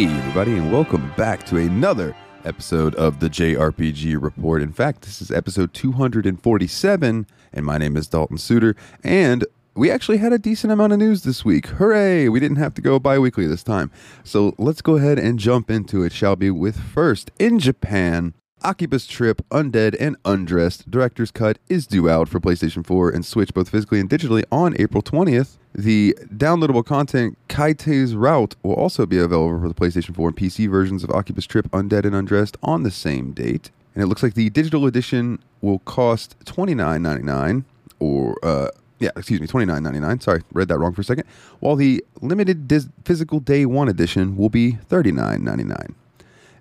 Hey, everybody, and welcome back to another episode of the JRPG Report. In fact, this is episode 247, and my name is Dalton Suter. And we actually had a decent amount of news this week. Hooray! We didn't have to go bi weekly this time. So let's go ahead and jump into it, shall we? With first, in Japan, Akiba's Trip Undead and Undressed Director's Cut is due out for PlayStation 4 and Switch both physically and digitally on April 20th. The downloadable content Kaite's Route will also be available for the PlayStation 4 and PC versions of Akiba's Trip Undead and Undressed on the same date. And it looks like the digital edition will cost $29.99 or uh yeah, excuse me, twenty nine ninety nine. Sorry, read that wrong for a second. While the limited dis- physical day one edition will be thirty nine ninety nine.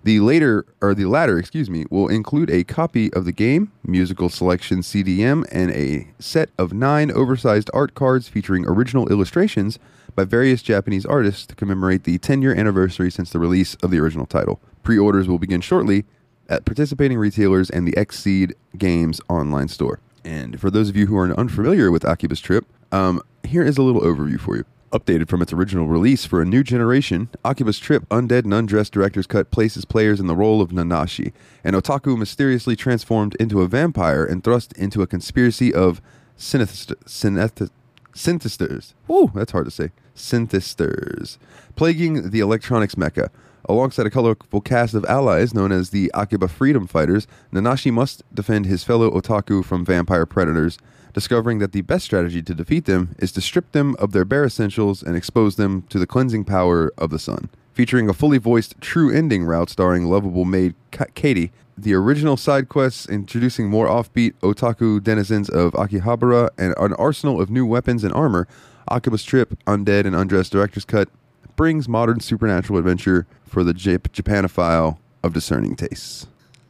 The later, or the latter, excuse me, will include a copy of the game, musical selection CDM, and a set of nine oversized art cards featuring original illustrations by various Japanese artists to commemorate the 10 year anniversary since the release of the original title. Pre orders will begin shortly at participating retailers and the Xseed Games online store. And for those of you who are unfamiliar with Akiba's Trip, um, here is a little overview for you. Updated from its original release for a new generation, Akiba's Trip Undead and Undressed Director's Cut places players in the role of Nanashi, an otaku mysteriously transformed into a vampire and thrust into a conspiracy of synth- synth- synthisters. Woo, that's hard to say. Synthisters. Plaguing the electronics mecca. Alongside a colorful cast of allies known as the Akiba Freedom Fighters, Nanashi must defend his fellow otaku from vampire predators, discovering that the best strategy to defeat them is to strip them of their bare essentials and expose them to the cleansing power of the sun. Featuring a fully voiced true ending route starring lovable maid Ka- Katie, the original side quests introducing more offbeat otaku denizens of Akihabara and an arsenal of new weapons and armor, Akiba's Trip, Undead and Undressed Director's Cut brings modern supernatural adventure for the Jap- Japanophile of discerning tastes.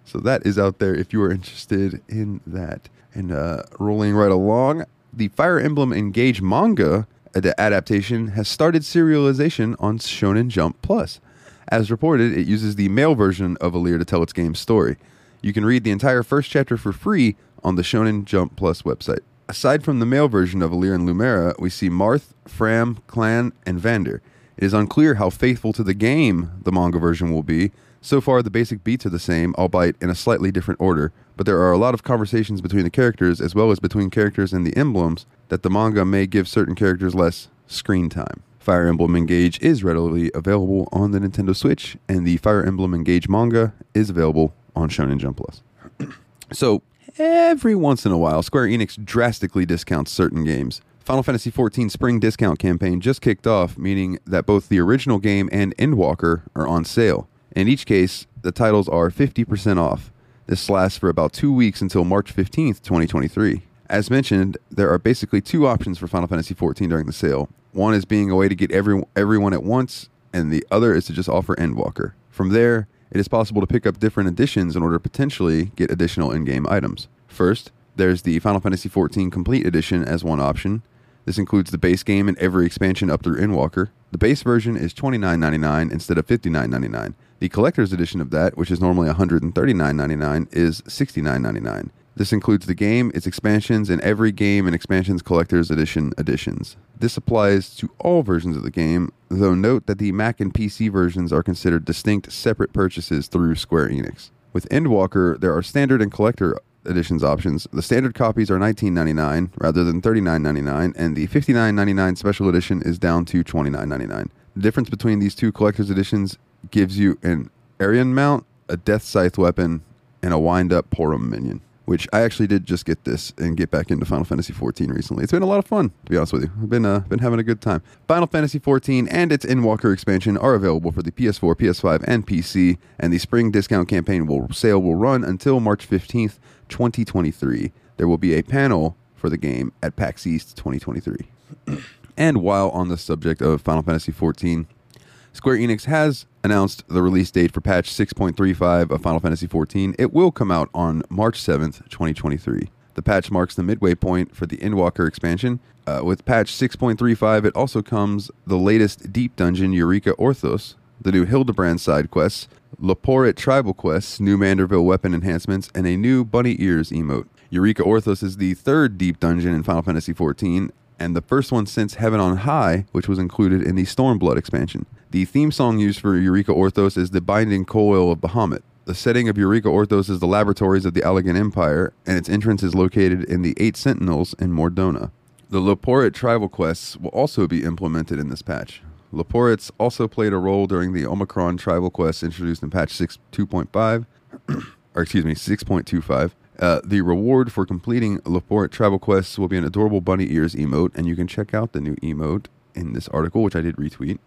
So that is out there if you are interested in that. And uh, rolling right along, the Fire Emblem Engage manga ad- adaptation has started serialization on Shonen Jump Plus. As reported, it uses the male version of Alear to tell its game story. You can read the entire first chapter for free on the Shonen Jump Plus website. Aside from the male version of Alear and Lumera, we see Marth, Framme, Clanne, and Vander. It is unclear how faithful to the game the manga version will be. So far, the basic beats are the same, albeit in a slightly different order, but there are a lot of conversations between the characters as well as between characters and the emblems that the manga may give certain characters less screen time. Fire Emblem Engage is readily available on the Nintendo Switch, and the Fire Emblem Engage manga is available on Shonen Jump Plus. so, every once in a while, Square Enix drastically discounts certain games. Final Fantasy XIV Spring Discount campaign just kicked off, meaning that both the original game and Endwalker are on sale. In each case, the titles are 50% off. This lasts for about two weeks until March 15th, 2023. As mentioned, there are basically two options for Final Fantasy XIV during the sale. One is being a way to get every, everyone at once, and the other is to just offer Endwalker. From there, it is possible to pick up different editions in order to potentially get additional in game items. First, there's the Final Fantasy XIV Complete Edition as one option. This includes the base game and every expansion up through Endwalker. The base version is $29.99 instead of $59.99. The collector's edition of that, which is normally $139.99, is $69.99. This includes the game, its expansions, and every game and expansions collector's edition editions. This applies to all versions of the game, though note that the Mac and PC versions are considered distinct separate purchases through Square Enix. With Endwalker, there are standard and collector editions options. The standard copies are $19.99 rather than $39.99, and the $59.99 special edition is down to $29.99. The difference between these two collector's editions gives you an Arian mount, a Death Scythe weapon, and a wind up Porum minion. Which I actually did just get this and get back into Final Fantasy XIV recently. It's been a lot of fun, to be honest with you. I've been uh, been having a good time. Final Fantasy XIV and its Endwalker expansion are available for the PS4, PS5, and PC, and the spring discount campaign will sale will run until March fifteenth, 2023. There will be a panel for the game at PAX East 2023. and while on the subject of Final Fantasy XIV, Square Enix has announced the release date for patch 6.35 of Final Fantasy XIV. It will come out on March 7th, 2023. The patch marks the midway point for the Endwalker expansion. Uh, with patch 6.35, it also comes the latest Deep Dungeon Eureka Orthos, the new Hildebrand side quests, Loporrit tribal quests, new Manderville weapon enhancements, and a new Bunny Ears emote. Eureka Orthos is the third deep dungeon in Final Fantasy XIV, and the first one since Heaven on High, which was included in the Stormblood expansion. The theme song used for Eureka Orthos is The Binding Coil of Bahamut. The setting of Eureka Orthos is the laboratories of the Allagan Empire, and its entrance is located in the Eight Sentinels in Mor Dhona. The Loporrit tribal quests will also be implemented in this patch. Loporrits also played a role during the Omicron tribal quests introduced in patch 6.2.5, or excuse me, 6.25. Uh, the reward for completing Loporrit tribal quests will be an adorable bunny ears emote, and you can check out the new emote in this article, which I did retweet.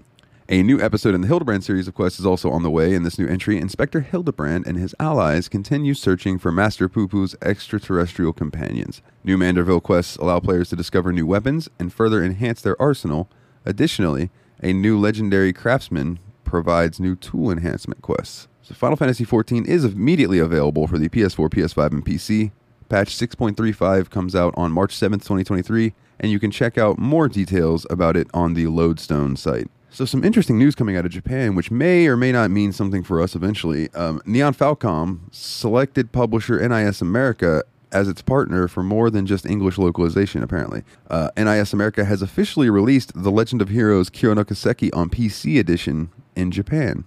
A new episode in the Hildebrand series of quests is also on the way. In this new entry, Inspector Hildebrand and his allies continue searching for Master Poopoo's extraterrestrial companions. New Manderville quests allow players to discover new weapons and further enhance their arsenal. Additionally, a new legendary craftsman provides new tool enhancement quests. So Final Fantasy XIV is immediately available for the PS4, PS5, and PC. Patch 6.35 comes out on March 7th, 2023, and you can check out more details about it on the Lodestone site. So, some interesting news coming out of Japan, which may or may not mean something for us eventually. Um, Nihon Falcom selected publisher NIS America as its partner for more than just English localization, apparently. Uh, NIS America has officially released The Legend of Heroes Kuro no Kiseki on PC edition in Japan.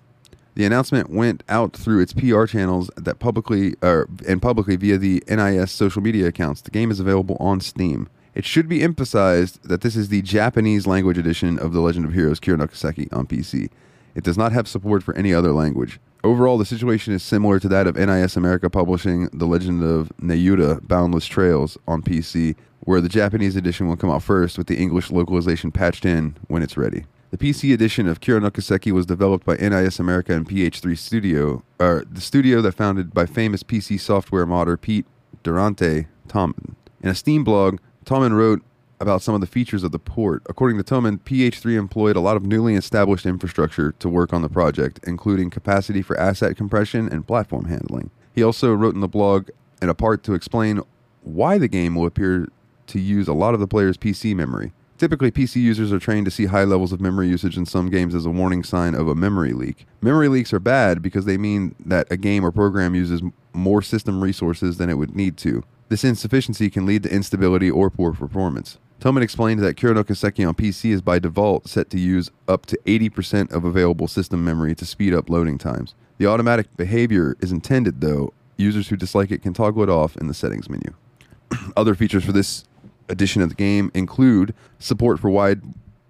The announcement went out through its PR channels that publicly uh, and publicly via the NIS social media accounts. The game is available on Steam. It should be emphasized that this is the Japanese language edition of The Legend of Heroes Kuro no Kiseki on PC. It does not have support for any other language. Overall, the situation is similar to that of NIS America publishing The Legend of Nayuta Boundless Trails on PC, where the Japanese edition will come out first with the English localization patched in when it's ready. The PC edition of Kuro no Kiseki was developed by NIS America and PH3 Studio, or the studio that founded by famous PC software modder Pete Durante Thoman. In a Steam blog, Thoman wrote about some of the features of the port. According to Thoman, PH3 employed a lot of newly established infrastructure to work on the project, including capacity for asset compression and platform handling. He also wrote in the blog in a part to explain why the game will appear to use a lot of the player's PC memory. Typically, PC users are trained to see high levels of memory usage in some games as a warning sign of a memory leak. Memory leaks are bad because they mean that a game or program uses more system resources than it would need to. This insufficiency can lead to instability or poor performance. Thoman explained that Kuro no Kiseki on PC is by default set to use up to 80% of available system memory to speed up loading times. The automatic behavior is intended, though. Users who dislike it can toggle it off in the settings menu. Other features for this edition of the game include support for wide,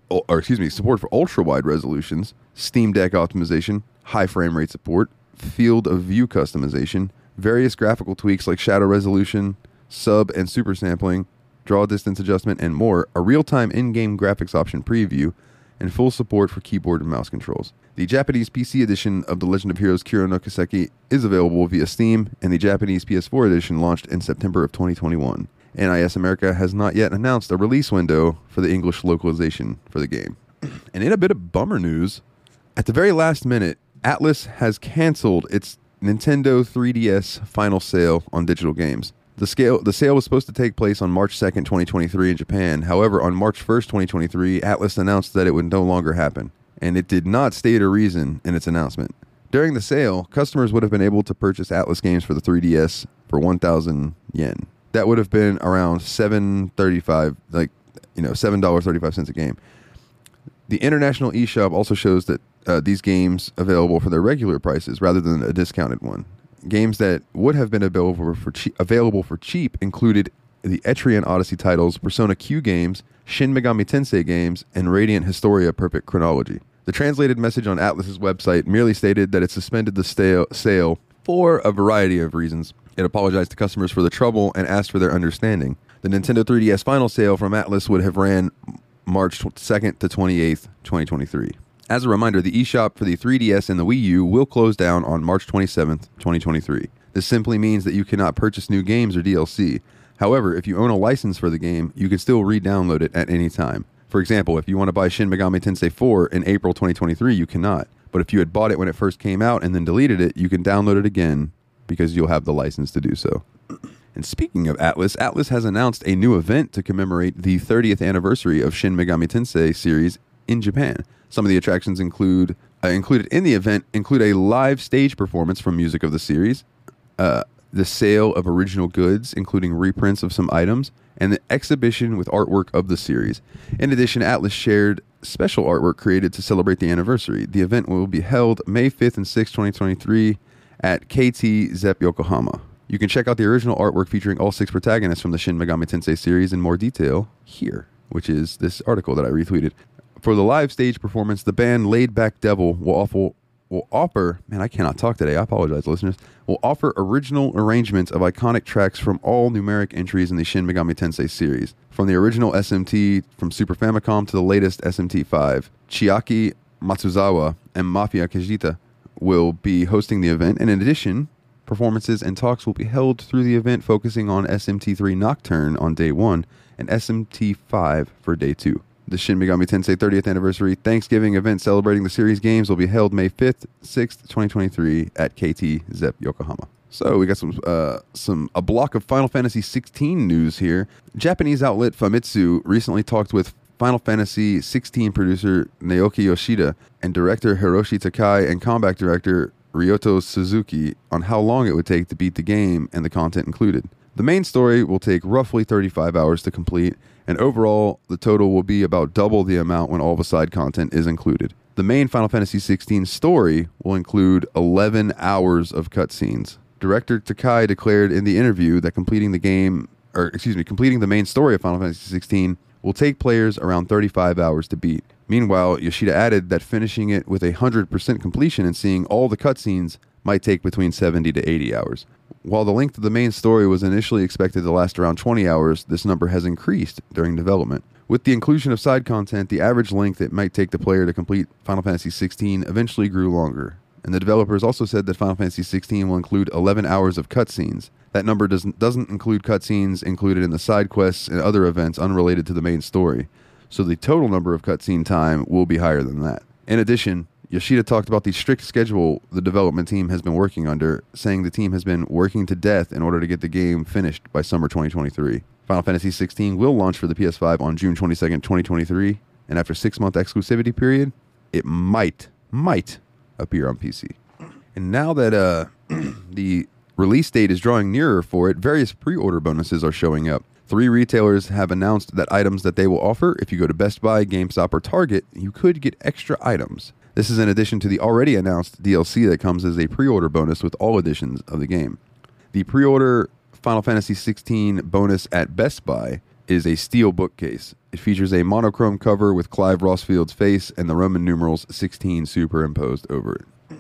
or excuse me, support for ultra wide resolutions, Steam Deck optimization, high frame rate support, field of view customization, various graphical tweaks like shadow resolution, sub and super sampling, draw distance adjustment, and more, a real time in game graphics option preview, and full support for keyboard and mouse controls. The Japanese PC edition of The Legend of Heroes Kuro no Kiseki is available via Steam, and the Japanese PS4 edition launched in September of 2021. NIS America has not yet announced a release window for the English localization for the game. And in a bit of bummer news, at the very last minute, Atlus has canceled its Nintendo 3DS final sale on digital games. The scale the sale was supposed to take place on March 2nd, 2023 in Japan. However, on March 1st, 2023, Atlus announced that it would no longer happen, and it did not state a reason in its announcement. During the sale, customers would have been able to purchase Atlus games for the 3DS for 1000 yen. That would have been around 7.35 like you know, $7.35 a game. The international eShop also shows that uh, these games available for their regular prices rather than a discounted one. Games that would have been available for che- available for cheap included the Etrian Odyssey titles, Persona Q games, Shin Megami Tensei games, and Radiant Historia Perfect Chronology. The translated message on Atlus's website merely stated that it suspended the stale, sale for a variety of reasons. It apologized to customers for the trouble and asked for their understanding. The Nintendo 3DS final sale from Atlus would have ran March 2nd to 28th, 2023. As a reminder, the eShop for the 3DS and the Wii U will close down on March 27th, 2023. This simply means that you cannot purchase new games or DLC. However, if you own a license for the game, you can still re download it at any time. For example, if you want to buy Shin Megami Tensei 4 in April 2023, you cannot. But if you had bought it when it first came out and then deleted it, you can download it again because you'll have the license to do so. And speaking of Atlus, Atlus has announced a new event to commemorate the 30th anniversary of Shin Megami Tensei series in Japan. Some of the attractions include uh, included in the event include a live stage performance from music of the series, uh, the sale of original goods, including reprints of some items, and the exhibition with artwork of the series. In addition, Atlus shared special artwork created to celebrate the anniversary. The event will be held May 5th and 6th, 2023 at KT Zepp Yokohama. You can check out the original artwork featuring all six protagonists from the Shin Megami Tensei series in more detail here, which is this article that I retweeted. For the live stage performance, the band Laid Back Devil will offer will offer man I cannot talk today. I apologize listeners. Will offer original arrangements of iconic tracks from all numeric entries in the Shin Megami Tensei series, from the original SMT from Super Famicom to the latest SMT5. Chiaki Matsuzawa and Mafia Kajita will be hosting the event, and in addition, performances and talks will be held through the event focusing on SMT3 Nocturne on day 1 and SMT5 for day 2. The Shin Megami Tensei 30th anniversary Thanksgiving event celebrating the series games will be held May 5th, 6th, 2023 at KT Zepp Yokohama. So we got some uh, some a block of Final Fantasy 16 news here. Japanese outlet Famitsu recently talked with Final Fantasy 16 producer Naoki Yoshida and director Hiroshi Takai and combat director Ryota Suzuki on how long it would take to beat the game and the content included. The main story will take roughly 35 hours to complete, and overall, the total will be about double the amount when all the side content is included. The main Final Fantasy XVI story will include 11 hours of cutscenes. Director Takai declared in the interview that completing the game, or excuse me, completing the main story of Final Fantasy XVI will take players around 35 hours to beat. Meanwhile, Yoshida added that finishing it with a 100% completion and seeing all the cutscenes might take between 70 to 80 hours. While the length of the main story was initially expected to last around 20 hours, this number has increased during development. With the inclusion of side content, the average length it might take the player to complete Final Fantasy XVI eventually grew longer. And the developers also said that Final Fantasy XVI will include 11 hours of cutscenes. That number doesn't, doesn't include cutscenes included in the side quests and other events unrelated to the main story. So the total number of cutscene time will be higher than that. In addition, Yoshida talked about the strict schedule the development team has been working under, saying the team has been working to death in order to get the game finished by summer 2023. Final Fantasy XVI will launch for the PS5 on June 22nd, 2023, and after six month exclusivity period, it might, might appear on PC. And now that uh, the release date is drawing nearer for it, various pre order bonuses are showing up. Three retailers have announced that items that they will offer, if you go to Best Buy, GameStop, or Target, you could get extra items. This is in addition to the already announced DLC that comes as a pre order bonus with all editions of the game. The pre order Final Fantasy XVI bonus at Best Buy is a steel bookcase. It features a monochrome cover with Clive Rosfield's face and the Roman numerals 16 superimposed over it.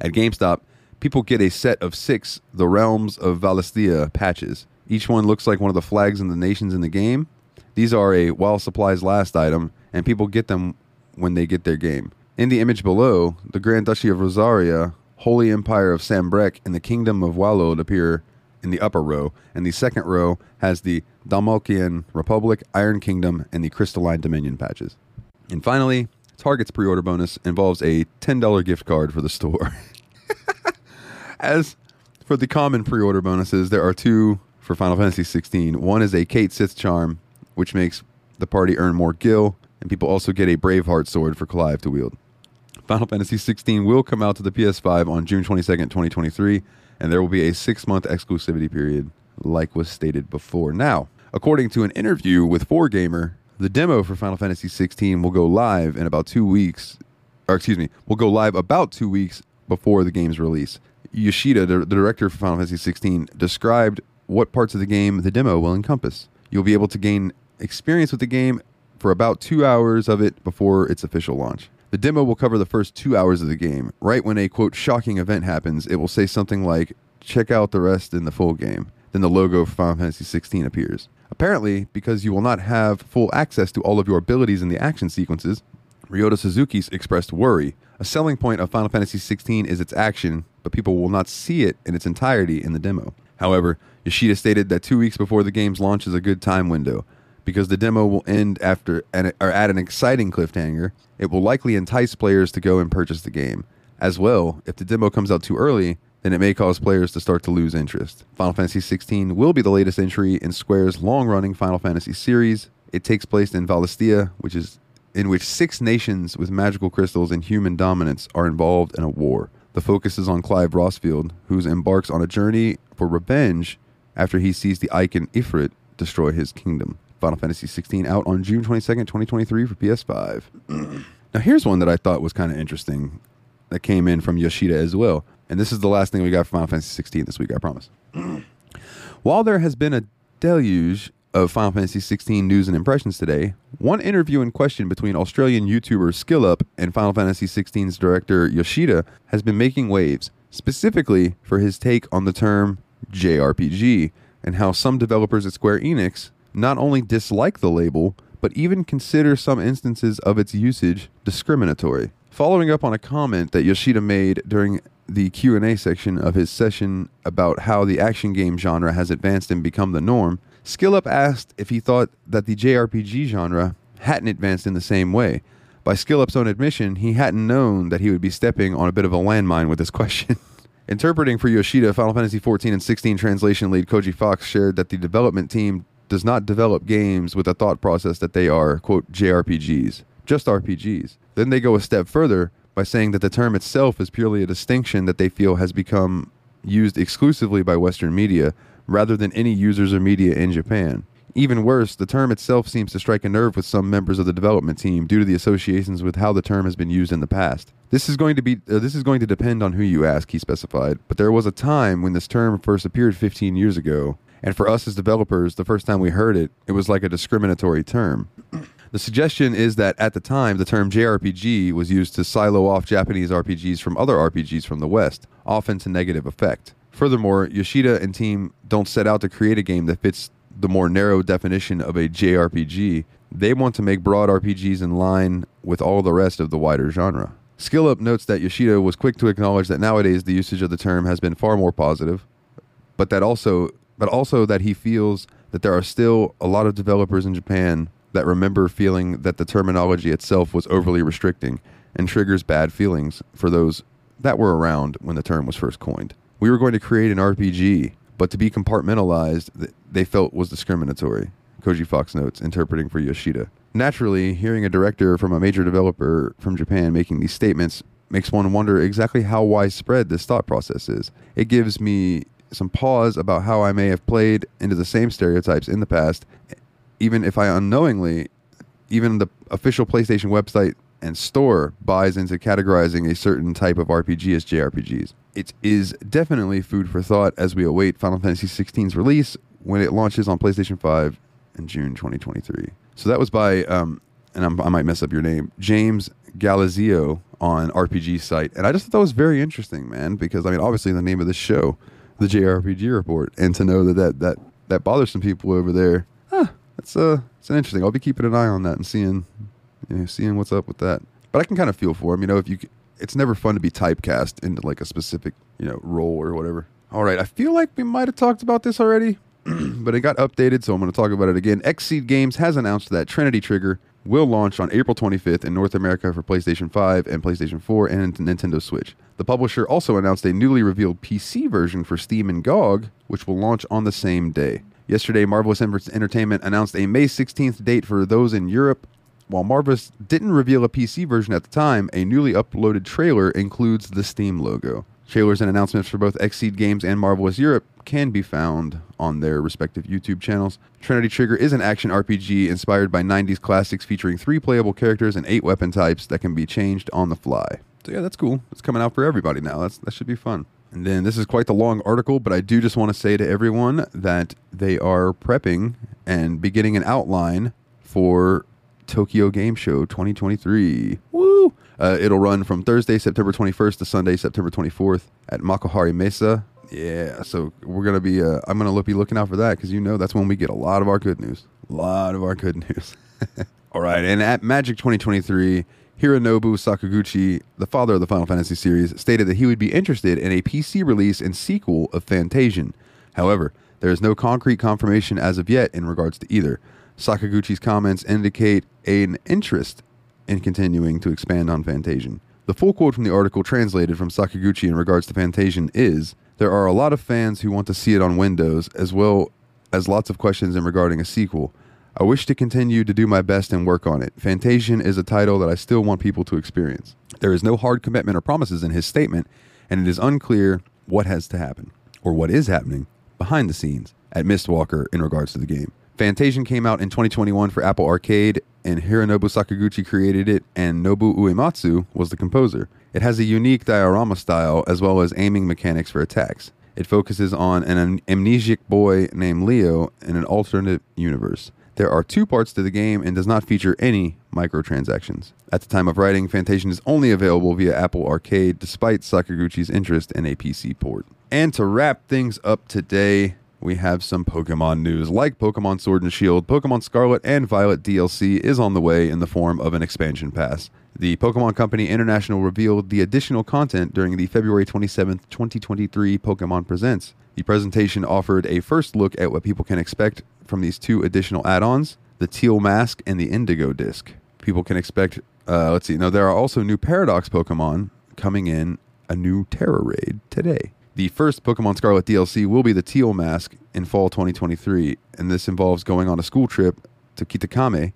At GameStop, people get a set of six The Realms of Valisthea patches. Each one looks like one of the flags in the nations in the game. These are a while supplies last item, and people get them when they get their game. In the image below, the Grand Duchy of Rosaria, Holy Empire of Sanbreque, and the Kingdom of Waloed appear in the upper row, and the second row has the Dhalmekian Republic, Iron Kingdom, and the Crystalline Dominion patches. And finally, Target's pre order bonus involves a $10 gift card for the store. As for the common pre order bonuses, there are two for Final Fantasy 16. One is a Cait Sith charm, which makes the party earn more gil, and people also get a Braveheart sword for Clive to wield. Final Fantasy 16 will come out to the PS5 on June 22nd, 2023, and there will be a six month exclusivity period, like was stated before. Now, according to an interview with 4Gamer, the demo for Final Fantasy 16 will go live in about two weeks, or excuse me, will go live about two weeks before the game's release. Yoshida, the, director for Final Fantasy 16, described what parts of the game the demo will encompass. You'll be able to gain experience with the game for about two hours of it before its official launch. The demo will cover the first two hours of the game. Right when a quote shocking event happens, it will say something like, check out the rest in the full game. Then the logo for Final Fantasy 16 appears. Apparently, because you will not have full access to all of your abilities in the action sequences, Ryota Suzuki's expressed worry. A selling point of Final Fantasy 16 is its action, but people will not see it in its entirety in the demo. However, Yoshida stated that two weeks before the game's launch is a good time window because the demo will end after an, or at an exciting cliffhanger. It will likely entice players to go and purchase the game. As well, if the demo comes out too early, then it may cause players to start to lose interest. Final Fantasy XVI will be the latest entry in Square's long-running Final Fantasy series. It takes place in Valisthea, which is in which six nations with magical crystals and human dominance are involved in a war. The focus is on Clive Rosfield, who embarks on a journey for revenge after he sees the Icon Ifrit destroy his kingdom. Final Fantasy 16 out on June 22nd, 2023 for PS5. now, here's one that I thought was kind of interesting that came in from Yoshida as well. And this is the last thing we got for Final Fantasy 16 this week, I promise. While there has been a deluge of Final Fantasy 16 news and impressions today, one interview in question between Australian YouTuber SkillUp and Final Fantasy 16's director Yoshida has been making waves, specifically for his take on the term JRPG and how some developers at Square Enix not only dislike the label, but even consider some instances of its usage discriminatory. Following up on a comment that Yoshida made during the Q&A section of his session about how the action game genre has advanced and become the norm, SkillUp asked if he thought that the JRPG genre hadn't advanced in the same way. By SkillUp's own admission, he hadn't known that he would be stepping on a bit of a landmine with this question. Interpreting for Yoshida, Final Fantasy XIV and 16 translation lead Koji Fox shared that the development team does not develop games with a thought process that they are, quote, JRPGs, just RPGs. Then they go a step further by saying that the term itself is purely a distinction that they feel has become used exclusively by Western media rather than any users or media in Japan. Even worse, the term itself seems to strike a nerve with some members of the development team due to the associations with how the term has been used in the past. This is going to be uh, this is going to depend on who you ask, he specified, but there was a time when this term first appeared 15 years ago, and for us as developers, the first time we heard it, it was like a discriminatory term. The suggestion is that at the time, the term JRPG was used to silo off Japanese RPGs from other RPGs from the West, often to negative effect. Furthermore, Yoshida and team don't set out to create a game that fits the more narrow definition of a JRPG. They want to make broad RPGs in line with all the rest of the wider genre. SkillUp notes that Yoshida was quick to acknowledge that nowadays the usage of the term has been far more positive, but that also but also that he feels that there are still a lot of developers in Japan that remember feeling that the terminology itself was overly restricting and triggers bad feelings for those that were around when the term was first coined. We were going to create an RPG, but to be compartmentalized, they felt was discriminatory. Koji Fox notes, interpreting for Yoshida. Naturally, hearing a director from a major developer from Japan making these statements makes one wonder exactly how widespread this thought process is. It gives me some pause about how I may have played into the same stereotypes in the past even if I unknowingly, even the official PlayStation website and store buys into categorizing a certain type of RPG as JRPGs. It is definitely food for thought as we await Final Fantasy XVI's release when it launches on PlayStation 5 in June 2023. So that was by, um, and I'm, i might mess up your name, James Galizio on RPG site. And I just thought that was very interesting, man, because I mean, obviously the name of this show, the JRPG report, and to know that that, that, that bothers some people over there that's uh it's interesting. I'll be keeping an eye on that and seeing you know, seeing what's up with that. But I can kind of feel for him. You know, if you, it's never fun to be typecast into like a specific you know role or whatever. All right, I feel like we might have talked about this already, but it got updated, so I'm going to talk about it again. Xseed Games has announced that Trinity Trigger will launch on April 25th in North America for PlayStation 5 and PlayStation 4 and Nintendo Switch. The publisher also announced a newly revealed PC version for Steam and GOG, which will launch on the same day. Yesterday, Marvelous Entertainment announced a May 16th date for those in Europe. While Marvelous didn't reveal a PC version at the time, a newly uploaded trailer includes the Steam logo. Trailers and announcements for both Xseed Games and Marvelous Europe can be found on their respective YouTube channels. Trinity Trigger is an action RPG inspired by 90s classics featuring three playable characters and eight weapon types that can be changed on the fly. So yeah, that's cool. It's coming out for everybody now. That's that should be fun. And then this is quite the long article, but I do just want to say to everyone that they are prepping and beginning an outline for Tokyo Game Show 2023. Woo! Uh, it'll run from Thursday, September 21st to Sunday, September 24th at Makuhari Messe. Yeah, so we're gonna be. Uh, I'm gonna be looking out for that because you know that's when we get a lot of our good news. A lot of our good news. All right, and at Magic 2023, Hironobu Sakaguchi, the father of the Final Fantasy series, stated that he would be interested in a PC release and sequel of Fantasian. However, there is no concrete confirmation as of yet in regards to either. Sakaguchi's comments indicate an interest in continuing to expand on Fantasian. The full quote from the article translated from Sakaguchi in regards to Fantasian is There are a lot of fans who want to see it on Windows, as well as lots of questions in regarding a sequel. I wish to continue to do my best and work on it. Fantasian is a title that I still want people to experience. There is no hard commitment or promises in his statement, and it is unclear what has to happen or what is happening behind the scenes at Mistwalker in regards to the game. Fantasian came out in 2021 for Apple Arcade, and Hironobu Sakaguchi created it, and Nobu Uematsu was the composer. It has a unique diorama style as well as aiming mechanics for attacks. It focuses on an amnesiac boy named Leo in an alternate universe. There are two parts to the game and does not feature any microtransactions. At the time of writing, Fantasian is only available via Apple Arcade despite Sakaguchi's interest in a PC port. And to wrap things up today, we have some Pokemon news. Like Pokemon Sword and Shield, Pokemon Scarlet and Violet DLC is on the way in the form of an expansion pass. The Pokemon Company International revealed the additional content during the February 27th, 2023 Pokemon Presents. The presentation offered a first look at what people can expect from these two additional add ons the Teal Mask and the Indigo Disc. People can expect, uh, let's see, now there are also new Paradox Pokemon coming in a new Tera Raid today. The first Pokemon Scarlet DLC will be the Teal Mask in fall 2023, and this involves going on a school trip to Kitakami,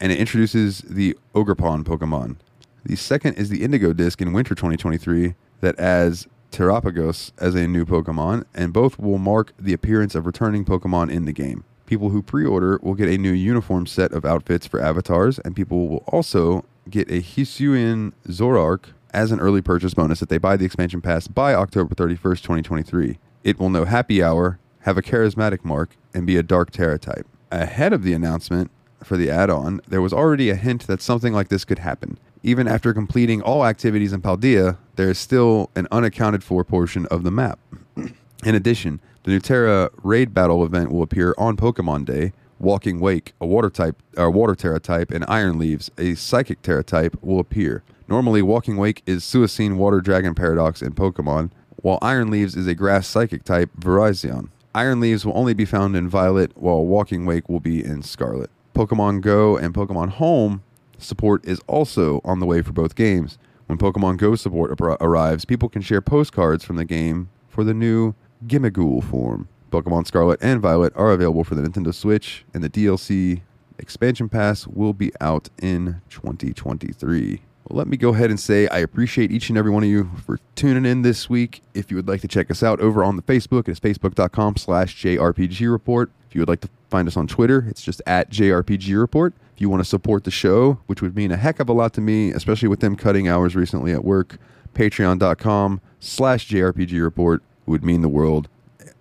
and it introduces the Ogerpon Pokemon. The second is the Indigo Disc in winter 2023 that adds Terrapagos as a new Pokemon, and both will mark the appearance of returning Pokemon in the game. People who pre order will get a new uniform set of outfits for avatars, and people will also get a Hisuian Zoroark as an early purchase bonus if they buy the expansion pass by October 31st, 2023. It will know Happy Hour, have a charismatic mark, and be a Dark Tera type. Ahead of the announcement for the add on, there was already a hint that something like this could happen. Even after completing all activities in Paldea, there is still an unaccounted for portion of the map. in addition, the Nuterra raid battle event will appear on Pokemon Day. Walking Wake, a water type, or water Tera type, and Iron Leaves, a psychic Tera type, will appear. Normally, Walking Wake is Suicune Water Dragon Paradox in Pokemon, while Iron Leaves is a grass psychic type Virizion. Iron Leaves will only be found in Violet, while Walking Wake will be in Scarlet. Pokemon Go and Pokemon Home support is also on the way for both games. When Pokemon Go support ar- arrives, people can share postcards from the game for the new Gimmighoul form. Pokemon Scarlet and Violet are available for the Nintendo Switch, and the DLC expansion pass will be out in 2023. Let me go ahead and say I appreciate each and every one of you for tuning in this week. If you would like to check us out over on the Facebook, it's facebook.com slash JRPG Report. If you would like to find us on Twitter, it's just at JRPG Report. If you want to support the show, which would mean a heck of a lot to me, especially with them cutting hours recently at work, patreon.com slash JRPG Report would mean the world.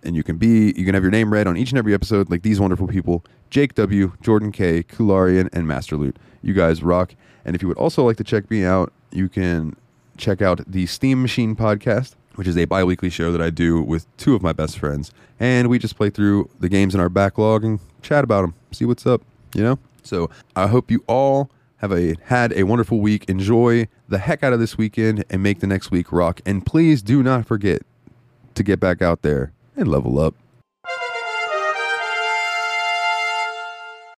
And you can be, you can have your name read on each and every episode like these wonderful people Jake W., Jordan K., Kularian, and Master Loot. You guys rock. And if you would also like to check me out, you can check out the Steam Machine podcast, which is a bi weekly show that I do with two of my best friends. And we just play through the games in our backlog and chat about them, see what's up, you know? So I hope you all have a had a wonderful week. Enjoy the heck out of this weekend and make the next week rock. And please do not forget to get back out there and level up.